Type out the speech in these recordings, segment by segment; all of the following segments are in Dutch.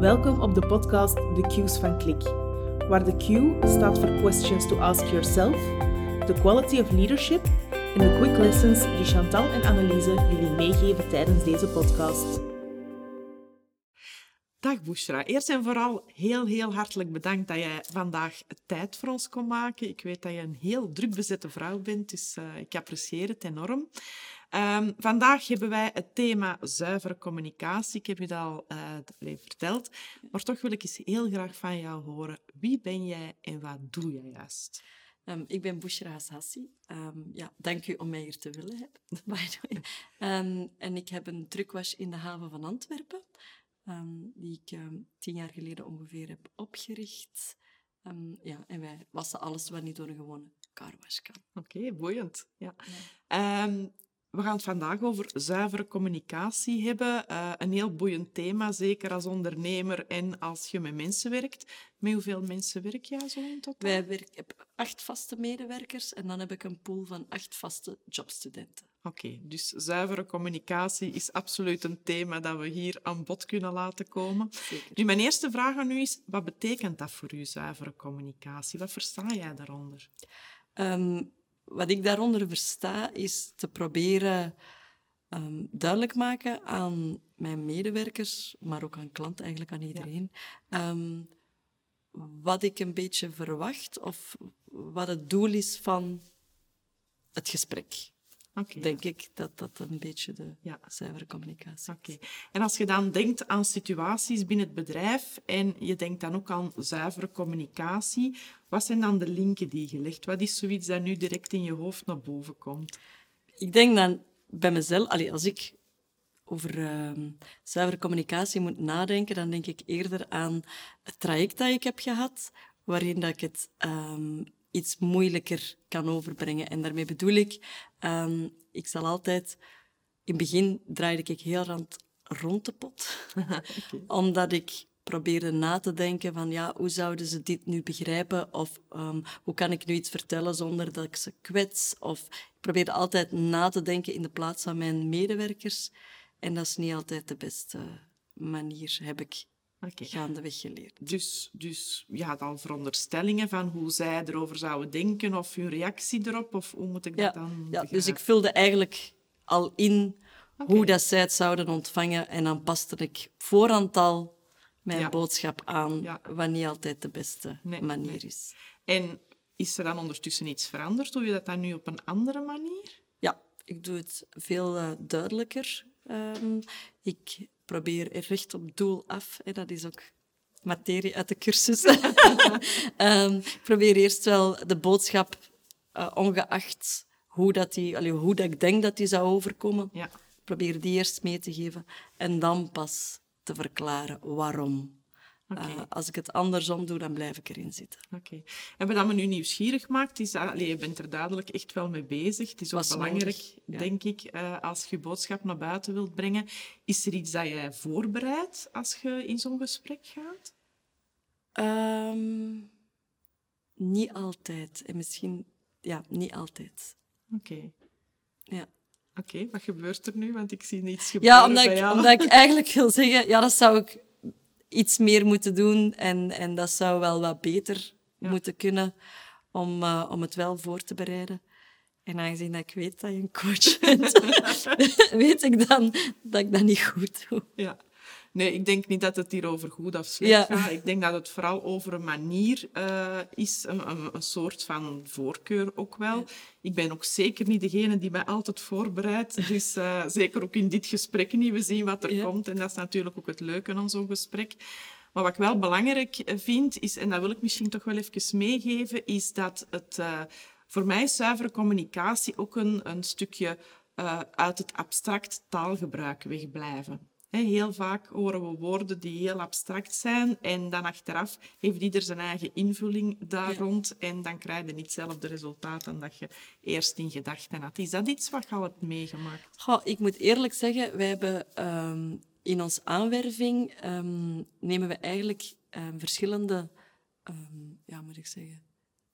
Welkom op de podcast The Q's van Klik, waar de Q staat voor Questions to Ask Yourself, The Quality of Leadership en de Quick Lessons die Chantal en Anneliese jullie meegeven tijdens deze podcast. Dag Bushra. Eerst en vooral heel, heel hartelijk bedankt dat jij vandaag tijd voor ons kon maken. Ik weet dat je een heel druk bezette vrouw bent, dus uh, ik apprecieer het enorm. Um, vandaag hebben wij het thema zuivere communicatie. Ik heb je dat al uh, verteld, maar toch wil ik eens heel graag van jou horen. Wie ben jij en wat doe jij juist? Um, ik ben Bushra Hassassi. Um, ja, dank u om mij hier te willen hebben. um, en ik heb een drukwas in de haven van Antwerpen, die ik tien jaar geleden ongeveer heb opgericht. ja, en wij wassen alles wat niet door een gewone carwash kan. Oké, okay, boeiend. Ja. ja. We gaan het vandaag over zuivere communicatie hebben. Uh, een heel boeiend thema, zeker als ondernemer en als je met mensen werkt. Met hoeveel mensen werk jij zo in totaal? Wij werken, heb acht vaste medewerkers en dan heb ik een pool van acht vaste jobstudenten. Oké, okay, dus zuivere communicatie is absoluut een thema dat we hier aan bod kunnen laten komen. Zeker. Nu, mijn eerste vraag aan u is, wat betekent dat voor u, zuivere communicatie? Wat versta jij daaronder? Um, wat ik daaronder versta, is te proberen um, duidelijk maken aan mijn medewerkers, maar ook aan klanten, eigenlijk aan iedereen, ja. um, wat ik een beetje verwacht of wat het doel is van het gesprek. Okay. Denk ik dat dat een beetje de ja. zuivere communicatie is. Okay. En als je dan denkt aan situaties binnen het bedrijf en je denkt dan ook aan zuivere communicatie, wat zijn dan de linken die je legt? Wat is zoiets dat nu direct in je hoofd naar boven komt? Ik denk dan bij mezelf, als ik over uh, zuivere communicatie moet nadenken, dan denk ik eerder aan het traject dat ik heb gehad, waarin dat ik het um, iets moeilijker kan overbrengen. En daarmee bedoel ik, um, ik zal altijd... In het begin draaide ik heel rond, rond de pot. okay. Omdat ik probeerde na te denken van ja, hoe zouden ze dit nu begrijpen? Of um, hoe kan ik nu iets vertellen zonder dat ik ze kwets? Of ik probeerde altijd na te denken in de plaats van mijn medewerkers. En dat is niet altijd de beste manier, heb ik okay. gaandeweg geleerd. Dus, dus ja, dan veronderstellingen van hoe zij erover zouden denken of hun reactie erop? Of hoe moet ik dat dan Ja, dus ik vulde eigenlijk al in okay. hoe dat zij het zouden ontvangen. En dan paste ik voorhand al mijn ja. boodschap aan, ja. wat niet altijd de beste nee, manier nee. is. En is er dan ondertussen iets veranderd? Doe je dat dan nu op een andere manier? Ja, ik doe het veel uh, duidelijker. Um, ik probeer er recht op doel af. En dat is ook materie uit de cursus. um, ik probeer eerst wel de boodschap, uh, ongeacht hoe, dat die, allee, hoe dat ik denk dat die zou overkomen, ja. probeer die eerst mee te geven. En dan pas te verklaren waarom. Okay. Uh, als ik het andersom doe, dan blijf ik erin zitten. Oké. Okay. En wat me nu nieuwsgierig maakt, is... Allee, je bent er duidelijk echt wel mee bezig. Het is ook belangrijk, ja. denk ik, uh, als je boodschap naar buiten wilt brengen. Is er iets dat jij voorbereidt als je in zo'n gesprek gaat? Um, niet altijd. En misschien... Ja, niet altijd. Oké. Okay. Ja. Oké, wat gebeurt er nu? Want ik zie niets gebeuren Ja, omdat, ik, omdat ik eigenlijk wil zeggen... Ja, dat zou ik iets meer moeten doen en, en dat zou wel wat beter ja. moeten kunnen om, uh, om het wel voor te bereiden. En aangezien dat ik weet dat je een coach bent, weet ik dan dat ik dat niet goed doe. Ja. Nee, ik denk niet dat het hier over goed of slecht ja. gaat. Ik denk dat het vooral over een manier uh, is, een, een, een, soort van voorkeur ook wel. Ik ben ook zeker niet degene die mij altijd voorbereidt. Dus uh, zeker ook in dit gesprek niet. We zien wat er ja. komt en dat is natuurlijk ook het leuke aan zo'n gesprek. Maar wat ik wel belangrijk vind, is, en dat wil ik misschien toch wel even meegeven, is dat het uh, voor mij zuivere communicatie ook een, een stukje uh, uit het abstract taalgebruik wegblijven. Heel vaak horen we woorden die heel abstract zijn en dan achteraf heeft ieder zijn eigen invulling daar ja. rond en dan krijg je niet hetzelfde resultaat dan dat je eerst in gedachten had. Is dat iets wat je al hebt meegemaakt? Goh, ik moet eerlijk zeggen, wij hebben um, in onze aanwerving um, nemen we eigenlijk um, verschillende, ja, moet ik zeggen,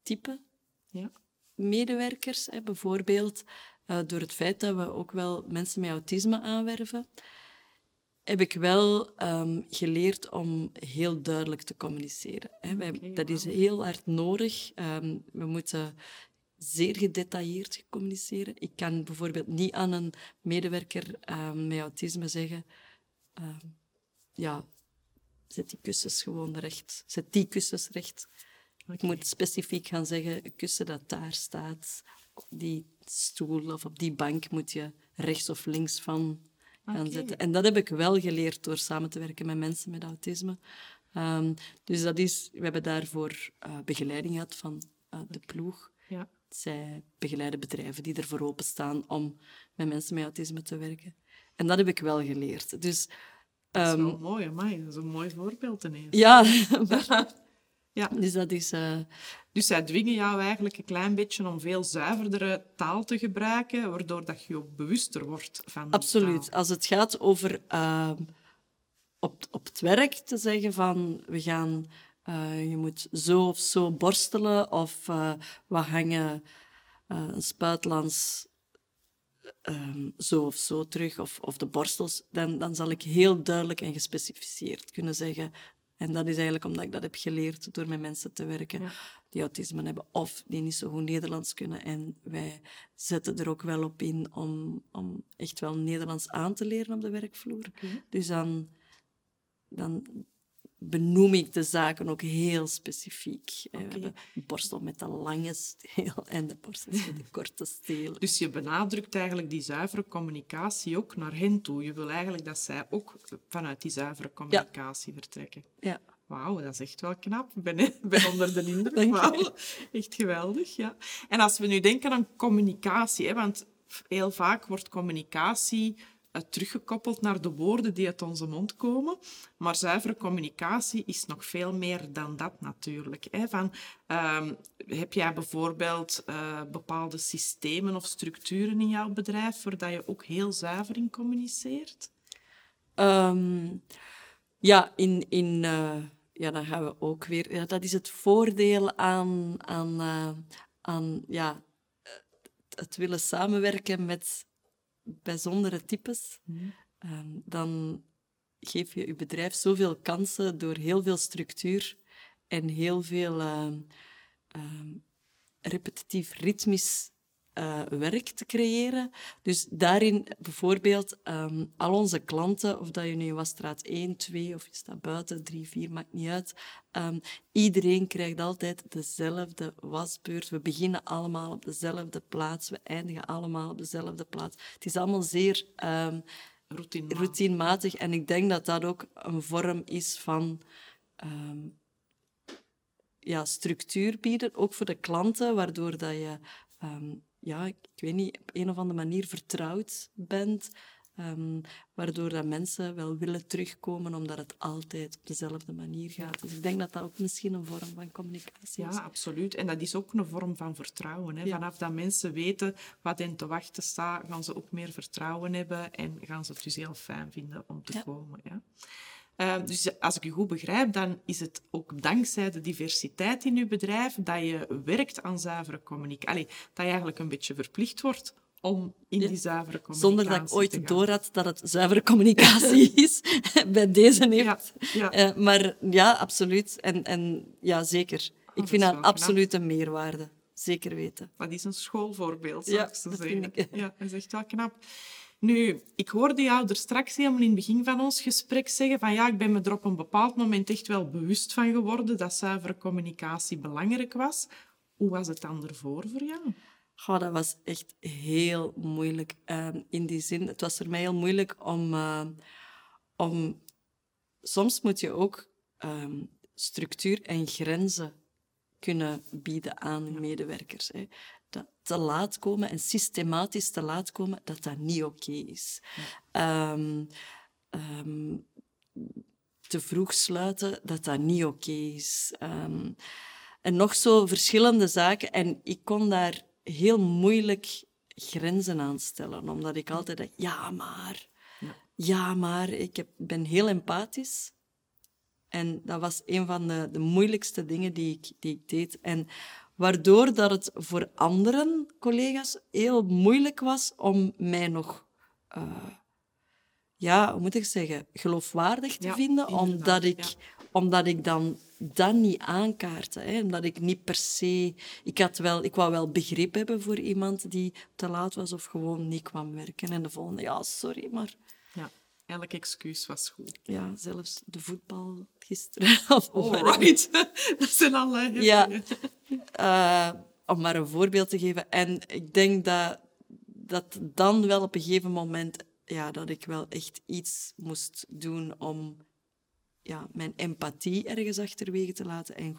type ja. medewerkers. Hè. Bijvoorbeeld uh, door het feit dat we ook wel mensen met autisme aanwerven. Heb ik wel ehm, geleerd om heel duidelijk te communiceren. Hè. Wij, dat is heel hard nodig. Ehm, we moeten zeer gedetailleerd communiceren. Ik kan bijvoorbeeld niet aan een medewerker um, met autisme zeggen... ja, zet die kussens gewoon recht. Zet die kussens recht. Ik moet specifiek gaan zeggen, kussen dat daar staat, op die stoel of op die bank moet je rechts of links van gaan zetten. En dat heb ik wel geleerd door samen te werken met mensen met autisme. Um, dus dat is, we hebben daarvoor uh, begeleiding gehad van uh, de ploeg. Ja. Zij begeleiden bedrijven die ervoor openstaan om met mensen met autisme te werken. En dat heb ik wel geleerd. Dus, dat is um, wel mooi, amai. Dat is een mooi voorbeeld ineens. Ja, Ja. Dus dat is... Uh... Dus zij dwingen jou eigenlijk een klein beetje om veel zuiverdere taal te gebruiken, waardoor dat je ook bewuster wordt van Absoluut. Als het gaat over uh, op, op het werk te zeggen van we gaan... Uh, je moet zo of zo borstelen of we hangen een spuitlans um, zo of zo terug, of, of de borstels, dan, dan zal ik heel duidelijk en gespecificeerd kunnen zeggen en dat is eigenlijk omdat ik dat heb geleerd door met mensen te werken die autisme hebben of die niet zo goed Nederlands kunnen. En wij zetten er ook wel op in om, om echt wel Nederlands aan te leren op de werkvloer. Dus dan, dan benoem ik de zaken ook heel specifiek. Okay. We hebben een borstel met een lange steel en de borstel met een korte steel. Dus je benadrukt eigenlijk die zuivere communicatie ook naar hen toe. Je wil eigenlijk dat zij ook vanuit die zuivere communicatie vertrekken. Ja. Wauw, dat is echt wel knap. Ik ben, ben onder de indruk. Wauw, echt geweldig. Ja. En als we nu denken aan communicatie, hè, want heel vaak wordt communicatie teruggekoppeld naar de woorden die uit onze mond komen. Maar zuivere communicatie is nog veel meer dan dat natuurlijk. Hè. Van, uh, heb jij bijvoorbeeld uh, bepaalde systemen of structuren in jouw bedrijf waar je ook heel zuiver in communiceert? Um, ja, in... in uh, ja, dan gaan we ook weer... Ja, dat is het voordeel aan, aan, aan ja, het willen samenwerken met bijzondere types, mhm. ehm, dan geef je je bedrijf zoveel kansen door heel veel structuur en heel veel uh, repetitief ritmisch uh, werk te creëren. Dus daarin bijvoorbeeld um, al onze klanten, of dat je nu in Wasstraat 1, 2 of je staat buiten 3, 4, maakt niet uit. Um, iedereen krijgt altijd dezelfde wasbeurt. We beginnen allemaal op dezelfde plaats. We eindigen allemaal op dezelfde plaats. Het is allemaal zeer um, routinematig. routinematig. En ik denk dat dat ook een vorm is van ja, structuur bieden, ook voor de klanten, waardoor dat je ja, ik, weet niet, op een of andere manier vertrouwd bent. Um, waardoor dat mensen wel willen terugkomen, omdat het altijd op dezelfde manier gaat. Dus ik denk dat dat ook misschien een vorm van communicatie is. Ja, absoluut. En dat is ook een vorm van vertrouwen. Hè. Vanaf dat mensen weten wat hen te wachten staat, gaan ze ook meer vertrouwen hebben en gaan ze het dus heel fijn vinden om te komen. Ja. Uh, dus als ik u goed begrijp, dan is het ook dankzij de diversiteit in uw bedrijf dat je werkt aan zuivere communicatie. dat je eigenlijk een beetje verplicht wordt om in die zuivere communicatie Zonder dat ik ooit door had dat het zuivere communicatie is. Bij deze heeft. Ja, ja. Uh, maar ja, absoluut. En, en ja, zeker. Oh, ik vind dat, dat absoluut een meerwaarde. Zeker weten. Dat is een schoolvoorbeeld, zou ja, ik zo zeggen. Ik. Ja, dat is echt wel knap. Nu, ik hoorde jou er straks helemaal in het begin van ons gesprek zeggen van ja, ik ben me er op een bepaald moment echt wel bewust van geworden dat zuivere communicatie belangrijk was. Hoe was het dan ervoor voor jou? Goh, dat was echt heel moeilijk. Uh, in die zin, het was voor mij heel moeilijk om... Uh, om soms moet je ook uh, structuur en grenzen kunnen bieden aan medewerkers. Hè te laat komen en systematisch te laat komen, dat dat niet oké is. Um, um, te vroeg sluiten, dat dat niet oké is. Um, en nog zo verschillende zaken. En ik kon daar heel moeilijk grenzen aan stellen, omdat ik altijd dacht, ja, maar... Ja, ja maar... Ik heb, ben heel empathisch. En dat was een van de, de moeilijkste dingen die ik, die ik deed. En waardoor dat het voor anderen collega's heel moeilijk was om mij nog uh, ja, hoe moet ik zeggen, geloofwaardig te vinden, omdat ik, omdat ik dan dat niet aankaartte. Hè? Omdat ik niet per se... Ik, had wel, ik wou wel begrip hebben voor iemand die te laat was of gewoon niet kwam werken. En de volgende, ja, sorry, maar... Ja, elk excuus was goed. Ja, zelfs de voetbal gisteren. Oh, right. dat zijn al Ja. Uh, om maar een voorbeeld te geven. En ik denk dat, dat dan wel op een gegeven moment... Ja, dat ik wel echt iets moest doen om ja, mijn empathie ergens achterwege te laten en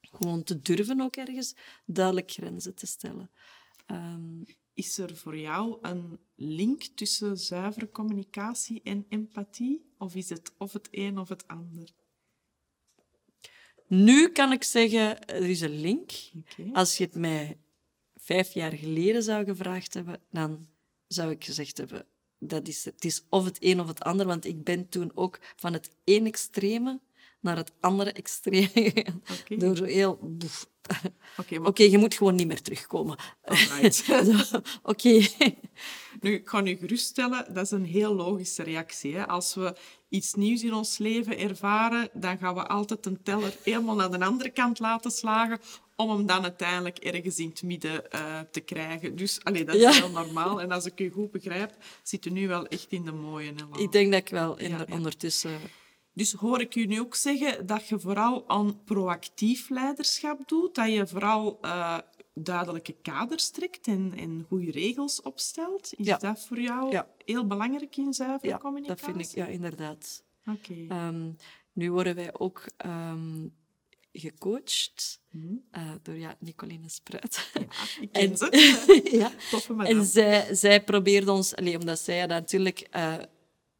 gewoon te durven ook ergens duidelijk grenzen te stellen. Um, is er voor jou een link tussen zuivere communicatie en empathie? Of is het of het een of het ander? Nu kan ik zeggen, er is een link. Als je het mij vijf jaar geleden zou gevraagd hebben, dan zou ik gezegd hebben, dat is, het is of het een of het ander, want ik ben toen ook van het ene extreme naar het andere extreme gegaan. Okay. Door zo heel... Oké, okay, je moet gewoon niet meer terugkomen. Oké. Nu, ik kan u geruststellen, dat is een heel logische reactie. Hè? Als we iets nieuws in ons leven ervaren, dan gaan we altijd een teller helemaal naar de andere kant laten slagen om hem dan uiteindelijk ergens in het midden uh, te krijgen. Dus allee, dat is heel normaal. En als ik u goed begrijp, zit u nu wel echt in de mooie. Hè, ik denk dat ik wel in de, ondertussen... Dus hoor ik u nu ook zeggen dat je vooral aan proactief leiderschap doet, dat je vooral uh, duidelijke kaders trekt en, en goede regels opstelt. Is dat voor jou heel belangrijk in zuivere ja, communicatie? dat vind ik, ja, inderdaad. Oké. Ehm, nu worden wij ook um, gecoacht mm uh, door ja, Nicoline Spruit. Ja, ik ken en, ze. ja. Toffe En zij, zij probeert ons, allee, omdat zij natuurlijk... Uh,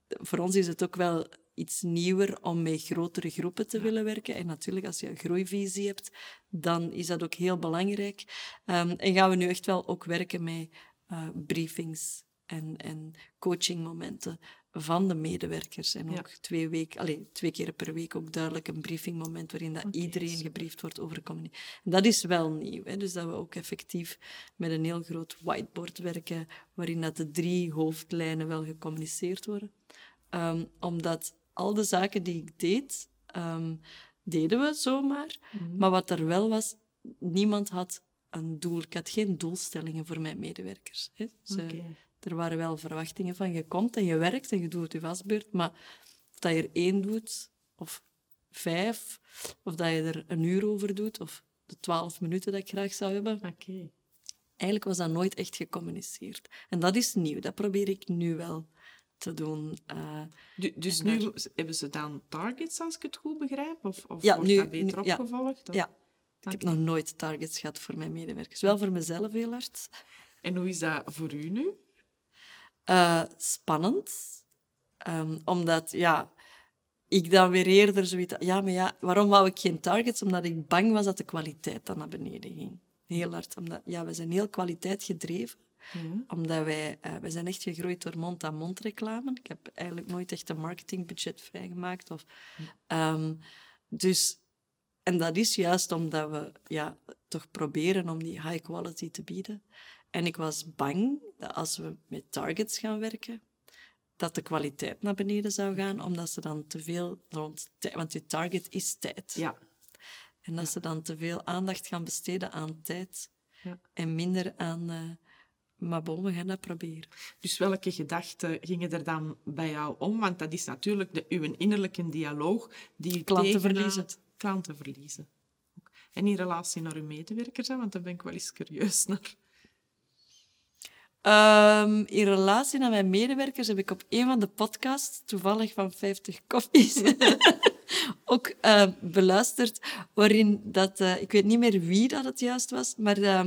voor ons is het ook wel iets nieuwer om met grotere groepen te willen werken. En natuurlijk, als je een groeivisie hebt, dan is dat ook heel belangrijk. Um, en gaan we nu echt wel ook werken met uh, briefings en, en coachingmomenten van de medewerkers. En ook twee, week, allez, twee keer per week ook duidelijk een briefingmoment waarin dat iedereen gebriefd wordt over communicatie. Dat is wel nieuw. Hè? Dus dat we ook effectief met een heel groot whiteboard werken waarin dat de drie hoofdlijnen wel gecommuniceerd worden. Um, omdat al de zaken die ik deed, um, deden we zomaar. Mhm. Maar wat er wel was, niemand had een doel. Ik had geen doelstellingen voor mijn medewerkers. Hè. Er waren wel verwachtingen van je komt en je werkt en je doet je vastbeurt, maar of dat je er één doet, of vijf, of dat je er een uur over doet, of de twaalf minuten dat ik graag zou hebben. Okay. Eigenlijk was dat nooit echt gecommuniceerd. En dat is nieuw. Dat probeer ik nu wel te doen. Uh, dus nu hebben ze dan targets, als ik het goed begrijp? Of, of ja, wordt nu, dat beter nu, opgevolgd? Ja, ik heb nog nooit targets gehad voor mijn medewerkers. Wel voor mezelf heel hard. En hoe is dat voor u nu? Uh, spannend. Um, omdat, ja, ik dan weer eerder zoiets... Ja, maar ja, waarom wou ik geen targets? Omdat ik bang was dat de kwaliteit dan naar beneden ging. Heel hard. Omdat, ja, we zijn heel kwaliteitgedreven. Ja. Omdat wij, uh, wij zijn echt gegroeid door mond-aan-mond reclame. Ik heb eigenlijk nooit echt een marketingbudget vrijgemaakt. Of, um, dus, en dat is juist omdat we ja, toch proberen om die high quality te bieden. En ik was bang dat als we met targets gaan werken, dat de kwaliteit naar beneden zou gaan, omdat ze dan te veel rond... Want je target is tijd. Ja. En dat ze dan te veel aandacht gaan besteden aan tijd ja. en minder aan... Uh, maar bon, we gaan dat proberen. Dus welke gedachten gingen er dan bij jou om? Want dat is natuurlijk de, uw innerlijke dialoog die klanten verliezen. Klanten verliezen. En in relatie naar uw medewerkers, want daar ben ik wel eens curieus naar. Um, in relatie naar mijn medewerkers heb ik op een van de podcasts, toevallig van 50 koffies, ook uh, beluisterd, waarin dat, uh, ik weet niet meer wie dat het juist was, maar uh,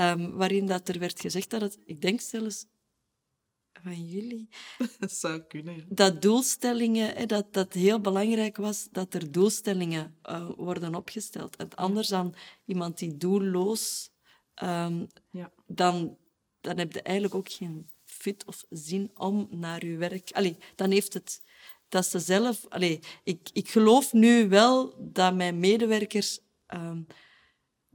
Um, waarin dat er werd gezegd dat het, ik denk zelfs van jullie... Dat zou kunnen, Dat doelstellingen, hè, dat, dat heel belangrijk was dat er doelstellingen uh, worden opgesteld. En anders dan iemand die doelloos... Um, ja. dan, dan heb je eigenlijk ook geen fit of zin om naar je werk... Allee, dan heeft het... Dat ze zelf... Allee, ik, ik geloof nu wel dat mijn medewerkers... Um,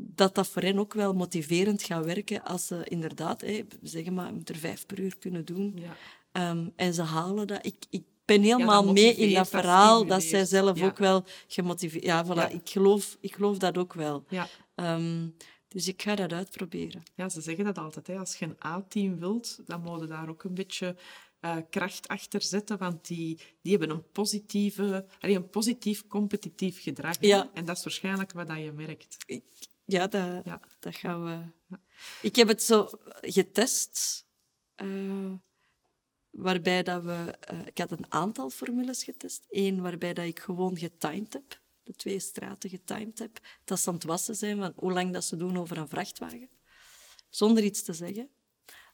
dat dat voor hen ook wel motiverend gaat werken als ze inderdaad, hè, zeggen maar, je moet er vijf per uur kunnen doen. Ja. Ehm, en ze halen dat. Ik, ik ben helemaal mee in dat verhaal, dat, zij zelf ook wel gemotiveerd... Ja, voilà, Ik, geloof, ik geloof dat ook wel. Ja. Ehm, dus ik ga dat uitproberen. Ja, ze zeggen dat altijd. Hè. Als je een A-team wilt, dan moet je daar ook een beetje uh, kracht achter zetten, want die, die hebben een, positieve, een positief competitief gedrag. Ja. En dat is waarschijnlijk wat je merkt. Ja, dat, ja. dat gaan we... Ik heb het zo getest, uh, waarbij dat we... Uh, ik had een aantal formules getest. Eén waarbij dat ik gewoon getimed heb. De twee straten getimed heb. Dat ze aan het wassen zijn van hoe lang dat ze doen over een vrachtwagen. Zonder iets te zeggen.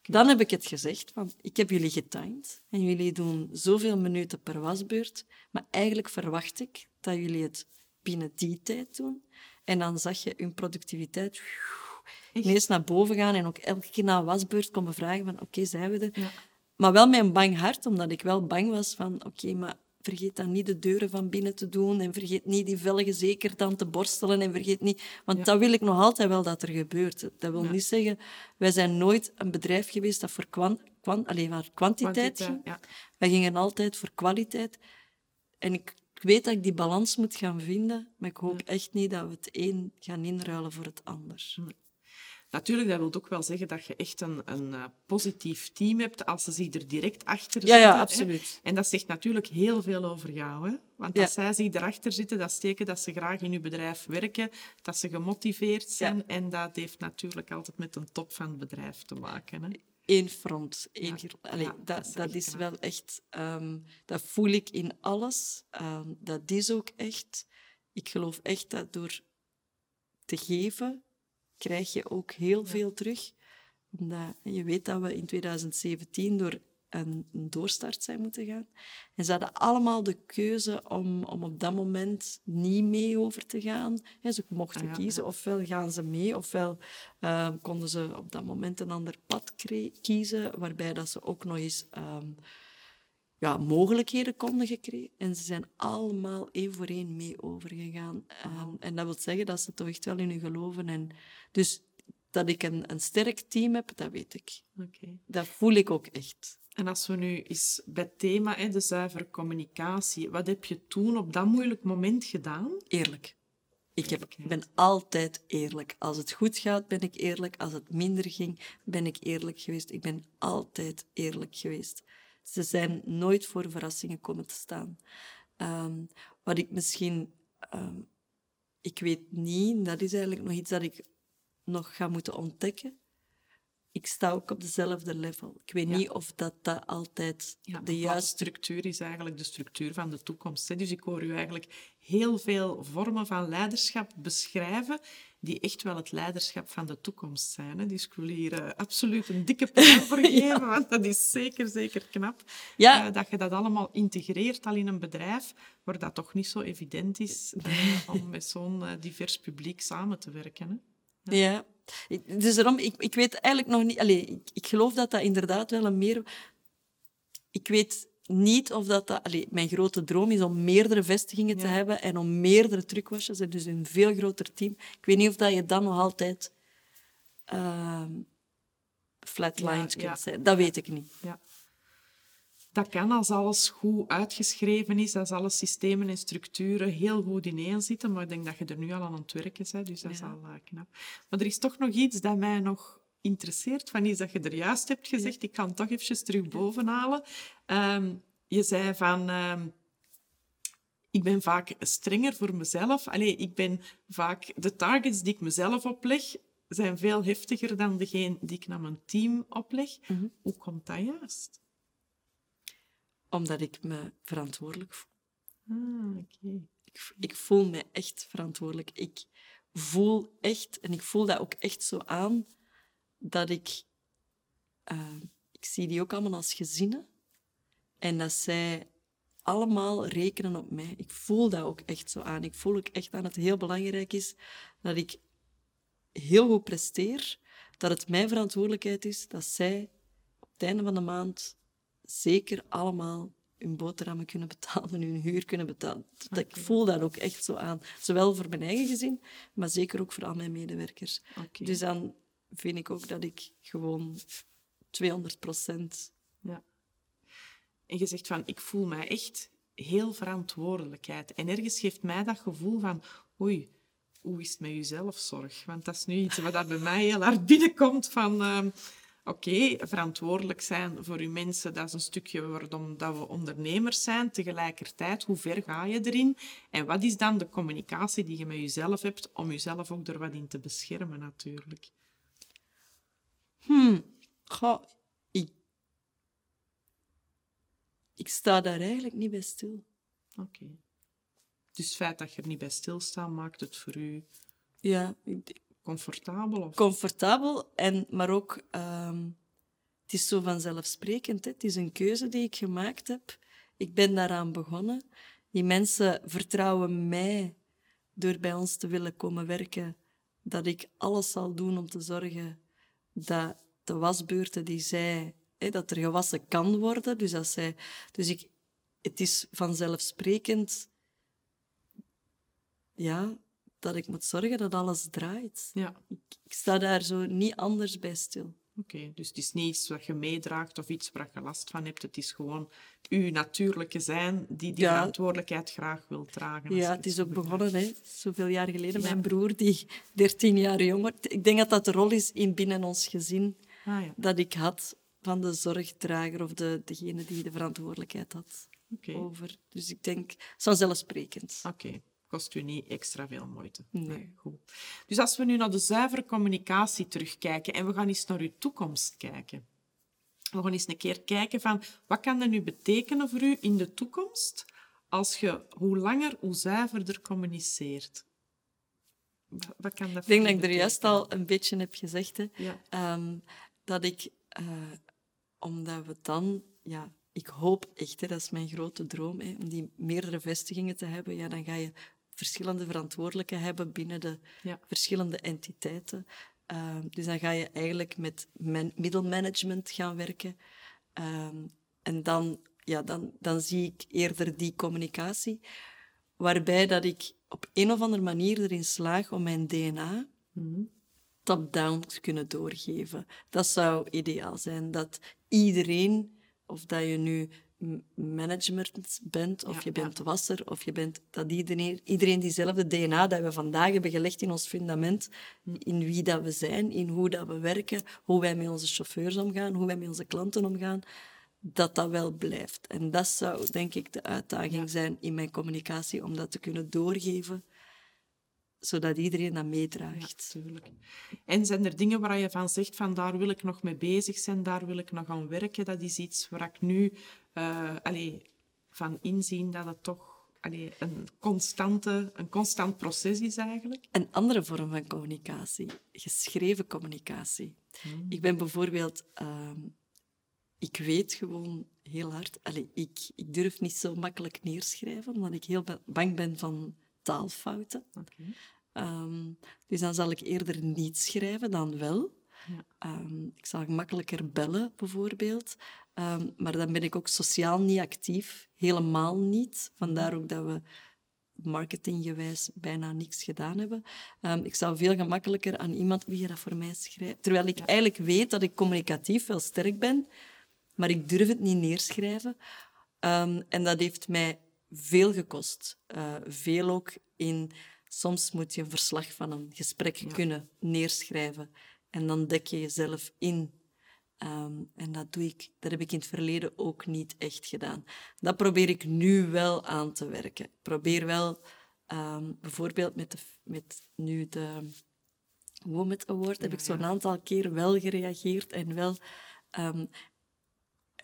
Dan heb ik het gezegd, van, ik heb jullie getimed en jullie doen zoveel minuten per wasbeurt, maar eigenlijk verwacht ik dat jullie het binnen die tijd doen. En dan zag je hun productiviteit ineens naar boven gaan en ook elke keer na een wasbeurt komen vragen van oké, zijn we er? Ja. Maar wel met een bang hart, omdat ik wel bang was van oké, maar vergeet dan niet de deuren van binnen te doen en vergeet niet die velgen zeker dan te borstelen en vergeet niet... Want dat wil ik nog altijd wel dat er gebeurt. Dat wil niet zeggen... Wij zijn nooit een bedrijf geweest dat voor kwan, kwan, alleen maar kwantiteit ging. Wij gingen altijd voor kwaliteit. En ik, ik, weet dat ik die balans moet gaan vinden, maar ik hoop echt niet dat we het een gaan inruilen voor het ander. Natuurlijk, dat wil ook wel zeggen dat je echt een, een uh, positief team hebt als ze zich er direct achter zitten. Ja, ja absoluut. Hè? En dat zegt natuurlijk heel veel over jou. Hè? Want als zij zich erachter zitten, dat steken dat ze graag in je bedrijf werken, dat ze gemotiveerd zijn. Ja. En dat heeft natuurlijk altijd met een top van het bedrijf te maken. Hè? Eén front. Één Allee, dat, dat, is, wel echt... Um, dat voel ik in alles. Um, dat is ook echt... Ik geloof echt dat door te geven krijg je ook heel veel terug. Omdat je weet dat we in 2017 door een, een doorstart zijn moeten gaan. En ze hadden allemaal de keuze om, om op dat moment niet mee over te gaan. ze mochten ah, kiezen, ofwel gaan ze mee, ofwel uh, konden ze op dat moment een ander pad kiezen, waarbij dat ze ook nog eens um, ja, mogelijkheden konden gekregen. En ze zijn allemaal één voor één mee overgegaan. Um, en dat wil zeggen dat ze toch echt wel in hun geloven. En dus dat ik een, een sterk team heb, dat weet ik. Okay. Dat voel ik ook echt. En als we nu eens bij het thema, hè, de zuivere communicatie, wat heb je toen op dat moeilijk moment gedaan? Eerlijk. Ik heb, ben altijd eerlijk. Als het goed gaat, ben ik eerlijk. Als het minder ging, ben ik eerlijk geweest. Ik ben altijd eerlijk geweest. Ze zijn nooit voor verrassingen komen te staan. Um, wat ik misschien... Um, ik weet niet, dat is eigenlijk nog iets dat ik nog ga moeten ontdekken. Ik sta ook op dezelfde level. Ik weet niet of dat, dat altijd de juiste... structuur is eigenlijk de structuur van de toekomst. Hè? Dus ik hoor u eigenlijk heel veel vormen van leiderschap beschrijven die echt wel het leiderschap van de toekomst zijn. Hè? Dus ik wil hier uh, absoluut een dikke punt voor geven, want dat is zeker, zeker knap. Ja. Uh, dat je dat allemaal integreert al in een bedrijf, waar dat toch niet zo evident is uh, om met zo'n divers publiek samen te werken. Hè? Ja. Dus daarom, ik, ik weet eigenlijk nog niet... Allez, ik, ik geloof dat dat inderdaad wel een meer... Ik weet niet of dat... dat allez, mijn grote droom is om meerdere vestigingen te hebben en om meerdere truckwashes, en dus een veel groter team. Ik weet niet of dat je dan nog altijd uh, flatlined ja, kunt zijn. Dat weet ik niet. Ja dat kan als alles goed uitgeschreven is, als alle systemen en structuren heel goed ineen zitten. Maar ik denk dat je er nu al aan het werken bent, dus dat is al uh, knap. Maar er is toch nog iets dat mij nog interesseert, van iets dat je er juist hebt gezegd. Ik kan het toch eventjes terug bovenhalen. Um, je zei van... Um, ik ben vaak strenger voor mezelf. Allee, ik ben vaak... De targets die ik mezelf opleg, zijn veel heftiger dan degene die ik naar mijn team opleg. Mhm. Hoe komt dat juist? Omdat ik me verantwoordelijk voel. Ah, oké. Ik, ik, voel me echt verantwoordelijk. Ik voel echt, en ik voel dat ook echt zo aan, dat ik... Uh, ik zie die ook allemaal als gezinnen. En dat zij allemaal rekenen op mij. Ik voel dat ook echt zo aan. Ik voel ook echt aan dat het heel belangrijk is dat ik heel goed presteer. Dat het mijn verantwoordelijkheid is dat zij op het einde van de maand zeker allemaal hun boterhammen kunnen betalen, hun huur kunnen betalen. Ik voel dat ook echt zo aan. Zowel voor mijn eigen gezin, maar zeker ook voor al mijn medewerkers. Dus dan vind ik ook dat ik gewoon 200 procent... Ja. en je zegt van, ik voel mij echt heel verantwoordelijkheid. En ergens geeft mij dat gevoel van, oei, hoe is het met je zelfzorg? Want dat is nu iets wat daar bij mij heel hard binnenkomt van... ehm, Oké, verantwoordelijk zijn voor uw mensen, dat is een stukje waarom dat we ondernemers zijn. Tegelijkertijd, hoe ver ga je erin? En wat is dan de communicatie die je met jezelf hebt om jezelf ook er wat in te beschermen, natuurlijk? Goh, ik... Ik sta daar eigenlijk niet bij stil. Oké. Dus het feit dat je er niet bij stilstaat, maakt het voor u Ja, ik- comfortabel? Comfortabel, en, maar ook... ehm, het is zo vanzelfsprekend. Hè? Het is een keuze die ik gemaakt heb. Ik ben daaraan begonnen. Die mensen vertrouwen mij door bij ons te willen komen werken, dat ik alles zal doen om te zorgen dat de wasbeurten die zij, hè, dat er gewassen kan worden. Dus, dat zij, dus ik, het is vanzelfsprekend ja, dat ik moet zorgen dat alles draait. Ja, Ik, ik sta daar zo niet anders bij stil. oké. Dus het is niet iets wat je meedraagt of iets waar je last van hebt. Het is gewoon uw natuurlijke zijn die die Ja. verantwoordelijkheid graag wil dragen. Ja, het is ook begonnen, hè, zoveel jaar geleden. Ja. Mijn broer, die 13 jaar jonger. Ik denk dat dat de rol is in binnen ons gezin Ah ja, dat ik had van de zorgdrager of de, degene die de verantwoordelijkheid had over. Dus ik denk, vanzelfsprekend. Oké, kost u niet extra veel moeite. Nee. goed. Dus als we nu naar de zuivere communicatie terugkijken en we gaan eens naar uw toekomst kijken. We gaan eens een keer kijken van wat kan dat nu betekenen voor u in de toekomst als je hoe langer, hoe zuiverder communiceert. Wat- kan dat Ik denk dat ik er juist al een beetje heb gezegd. Hè. Ja. Ehm, dat ik, eh, omdat we dan, ja, ik hoop echt, hè, dat is mijn grote droom, hè, om die meerdere vestigingen te hebben, ja, dan ga je verschillende verantwoordelijken hebben binnen de Ja. verschillende entiteiten. Ehm, dus dan ga je eigenlijk met man- middelmanagement gaan werken. Ehm, en dan, ja, dan, dan zie ik eerder die communicatie, waarbij dat ik op een of andere manier erin slaag om mijn DNA top-down te kunnen doorgeven. Dat zou ideaal zijn. Dat iedereen, of dat je nu management bent, of Ja, je ja. bent wasser, of je bent... Dat iedereen, iedereen diezelfde DNA dat we vandaag hebben gelegd in ons fundament, in wie dat we zijn, in hoe dat we werken, hoe wij met onze chauffeurs omgaan, hoe wij met onze klanten omgaan, dat dat wel blijft. En dat zou, denk ik, de uitdaging zijn in mijn communicatie, om dat te kunnen doorgeven, zodat iedereen dat meedraagt. Tuurlijk. En zijn er dingen waar je van zegt van daar wil ik nog mee bezig zijn, daar wil ik nog aan werken? Dat is iets waar ik nu eh, allee, van inzien dat het toch allee, een, constante, een constant proces is eigenlijk. Een andere vorm van communicatie, geschreven communicatie. Ik ben bijvoorbeeld, ehm, ik weet gewoon heel hard, allee, ik, ik durf niet zo makkelijk neerschrijven, omdat ik heel ba- bang ben van taalfouten. Ehm, dus dan zal ik eerder niet schrijven dan wel. Ja. Ehm, ik zal gemakkelijker bellen, bijvoorbeeld. Ehm, maar dan ben ik ook sociaal niet actief. Helemaal niet. Vandaar ook dat we marketinggewijs bijna niks gedaan hebben. Ik zou veel gemakkelijker aan iemand wie dat voor mij schrijft. Terwijl ik eigenlijk weet dat ik communicatief wel sterk ben, maar ik durf het niet neerschrijven. En dat heeft mij veel gekost. Eh, veel ook in... Soms moet je een verslag van een gesprek kunnen neerschrijven. En dan dek je jezelf in. Ehm, en dat doe ik, dat heb ik in het verleden ook niet echt gedaan. Dat probeer ik nu wel aan te werken. Ik probeer wel, ehm, bijvoorbeeld met, de, met nu de Womet Award, heb ik zo'n aantal keer wel gereageerd en wel... ehm,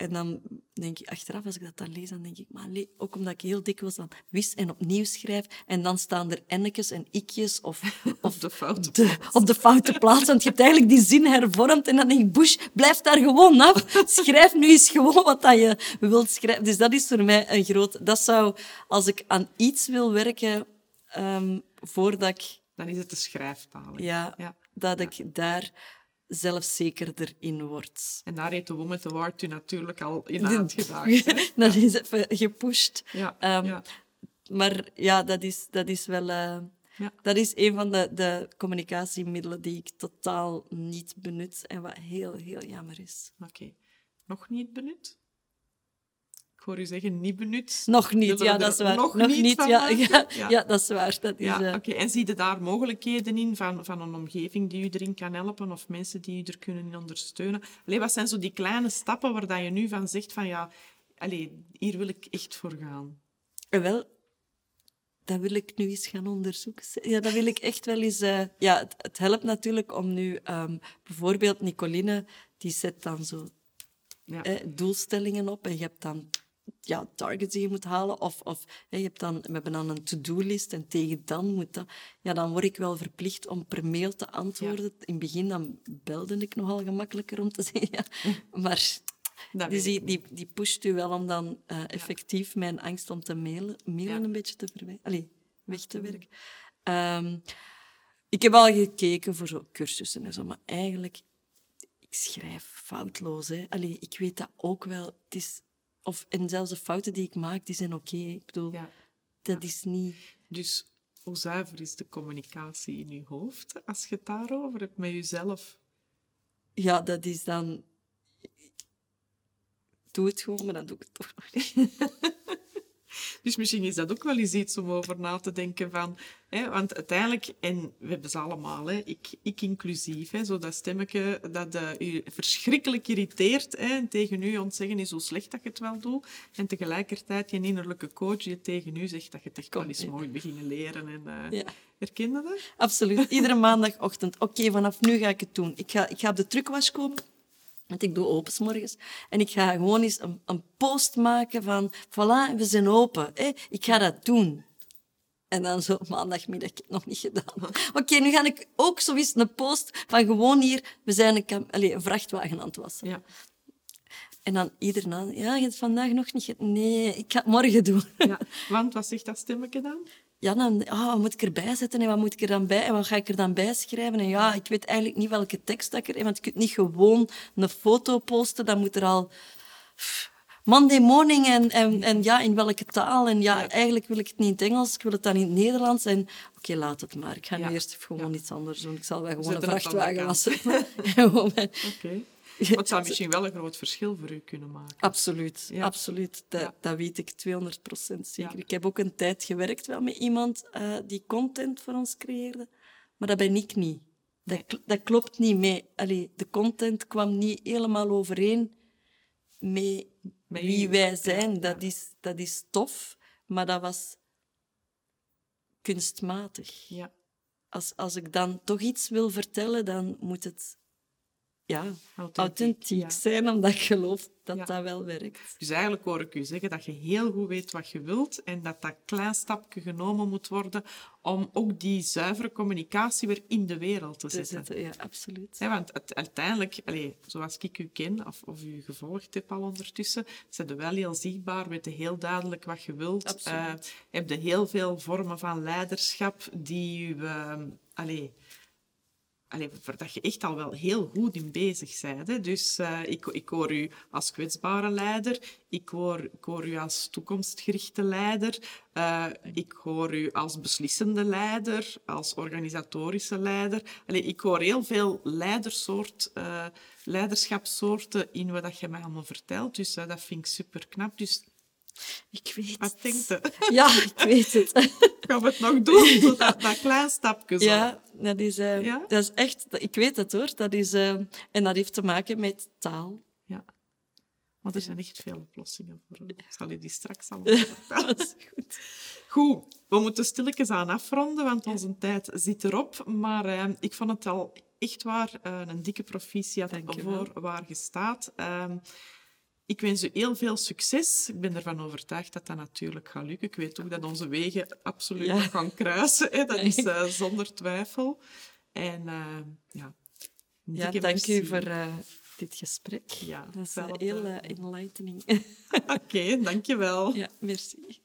en dan denk ik, achteraf, als ik dat dan lees, dan denk ik, maar ook omdat ik heel dikwijls dan wist en opnieuw schrijf, en dan staan er ennetjes en ikjes of, of de foute de- op de foute plaats. Want je hebt eigenlijk die zin hervormd en dan denk ik, Bush, blijf daar gewoon af. Schrijf nu eens gewoon wat dat je wilt schrijven. Dus dat is voor mij een groot... Dat zou, als ik aan iets wil werken, ehm, voordat ik... Dan is het de schrijftaal. Ja, Ja. dat ik daar zelfzekerder in word. En daar heeft de Woman Award u natuurlijk al in aangedaagd. dat is even gepusht. Ja, Ehm, ja. Maar ja, dat is, dat is wel... eh, Ja. Dat is een van de, de communicatiemiddelen die ik totaal niet benut en wat heel, heel jammer is. Oké. Nog niet benut? Ik hoor u zeggen, niet benut. Nog niet, ja, dat is waar. Nog, niet, ja, ja, ja, dat is waar. Dat is, ja, uh... En zie je daar mogelijkheden in van, van een omgeving die u erin kan helpen of mensen die u er kunnen ondersteunen? Allee, wat zijn zo die kleine stappen waar dat je nu van zegt van ja, allee, hier wil ik echt voor gaan? Wel, dat wil ik nu eens gaan onderzoeken. Ja, dat wil ik echt wel eens... Uh, ja, het, het, helpt natuurlijk om nu... Um, bijvoorbeeld Nicoline, die zet dan zo ja. eh, doelstellingen op. En je hebt dan ja, targets die je moet halen. Of, of je hebt dan, we hebben dan een to-do-list en tegen dan moet dat... Ja, dan word ik wel verplicht om per mail te antwoorden. In het begin dan belde ik nogal gemakkelijker om te zeggen. Ja. Maar dus die, die, die pusht u wel om dan uh, effectief mijn angst om te mailen, mailen een beetje te verwijderen. Allee, weg te werken. Um, ik heb al gekeken voor zo cursussen en zo, maar eigenlijk, ik schrijf foutloos. Hè. Allee, ik weet dat ook wel. Het is, of, en zelfs de fouten die ik maak, die zijn oké. Okay. Ik bedoel, ja. dat is niet... Dus hoe zuiver is de communicatie in je hoofd als je het daarover hebt met jezelf? Ja, dat is dan doe het gewoon, maar dan doe ik het toch nog niet. Dus misschien is dat ook wel eens iets om over na te denken van... Hè, want uiteindelijk, en we hebben ze allemaal, hè, ik, ik inclusief, hè, zo dat stemmetje dat uh, u verschrikkelijk irriteert hè, en tegen u ontzeggen is hoe slecht dat je het wel doet. En tegelijkertijd je innerlijke coach je tegen u zegt dat je het echt wel eens mooi beginnen leren. En, uh, ja. Herken je dat? Absoluut. Iedere maandagochtend. Oké, vanaf nu ga ik het doen. Ik ga, ik ga op de truckwasje komen. Want ik doe open morgens. En ik ga gewoon eens een, een post maken van, voilà, we zijn open. Hè? Ik ga dat doen. En dan zo maandagmiddag, ik heb het nog niet gedaan. Oké, nu ga ik ook zoiets een post van gewoon hier, we zijn een, allez, een vrachtwagen aan het wassen. Ja. En dan iedereen ja, je hebt vandaag nog niet... Nee, ik ga het morgen doen. Ja, want wat zegt dat stemmetje dan? ja, dan, oh, wat moet ik erbij zetten en wat moet ik er dan bij en wat ga ik er dan bij schrijven? En ja, ik weet eigenlijk niet welke tekst dat ik er... Want je kunt niet gewoon een foto posten, dan moet er al... Monday morning en, en, en ja, in welke taal? En ja, eigenlijk wil ik het niet in het Engels, ik wil het dan in het Nederlands. En oké, laat het maar. Ik ga nu eerst gewoon iets anders doen. Ik zal wel gewoon een vrachtwagen wassen. Oké. Het zou misschien wel een groot verschil voor u kunnen maken. Absoluut, absoluut. Dat, dat, weet ik 200% zeker. Ik heb ook een tijd gewerkt wel met iemand uh, die content voor ons creëerde, maar dat ben ik niet. Dat, dat klopt niet mee. Allee, de content kwam niet helemaal overeen met, wie wij zijn. Dat, is, dat is tof, maar dat was kunstmatig. Ja. Als, als ik dan toch iets wil vertellen, dan moet het ja, authentiek, zijn, omdat ik geloof dat dat wel werkt. Dus eigenlijk hoor ik u zeggen dat je heel goed weet wat je wilt en dat dat klein stapje genomen moet worden om ook die zuivere communicatie weer in de wereld te zetten. ja, absoluut. want uiteindelijk, allez, zoals ik u ken, of, of u gevolgd heb al ondertussen, zijn je wel heel zichtbaar, weet je heel duidelijk wat je wilt. Absoluut. Uh, heb je heel veel vormen van leiderschap die u... Uh, allez, allee, dat je echt al wel heel goed in bezig bent. Hè. Dus uh, ik, ik hoor u als kwetsbare leider, ik hoor, u als toekomstgerichte leider, uh, ik hoor u als beslissende leider, als organisatorische leider. Allee, ik hoor heel veel leidersoort, uh, leiderschapssoorten in wat je mij allemaal vertelt. Dus dat vind ik super knap. Dus ik weet Wat denkt je? Ja, ik weet het. Gaan we het nog doen? Dat, dat klein stapje zo. Ja, dat is, uh, ja? dat is echt... Ik weet het hoor. Dat is, uh, en dat heeft te maken met taal. Ja. Maar er zijn echt veel oplossingen voor. Ik zal je die straks allemaal vertellen. goed. Goed, we moeten stilletjes aan afronden, want onze tijd zit erop. Maar uh, ik vond het al echt waar een dikke proficiat voor waar je staat. Ik wens u heel veel succes. Ik ben ervan overtuigd dat dat natuurlijk gaat lukken. Ik weet ook dat onze wegen absoluut ja. gaan kruisen. Hè. Dat is uh, zonder twijfel. En uh, ja, ja dank u voor uh, dit gesprek. Ja, dat is heel enlightening. Oké, okay, dankjewel. Ja, merci.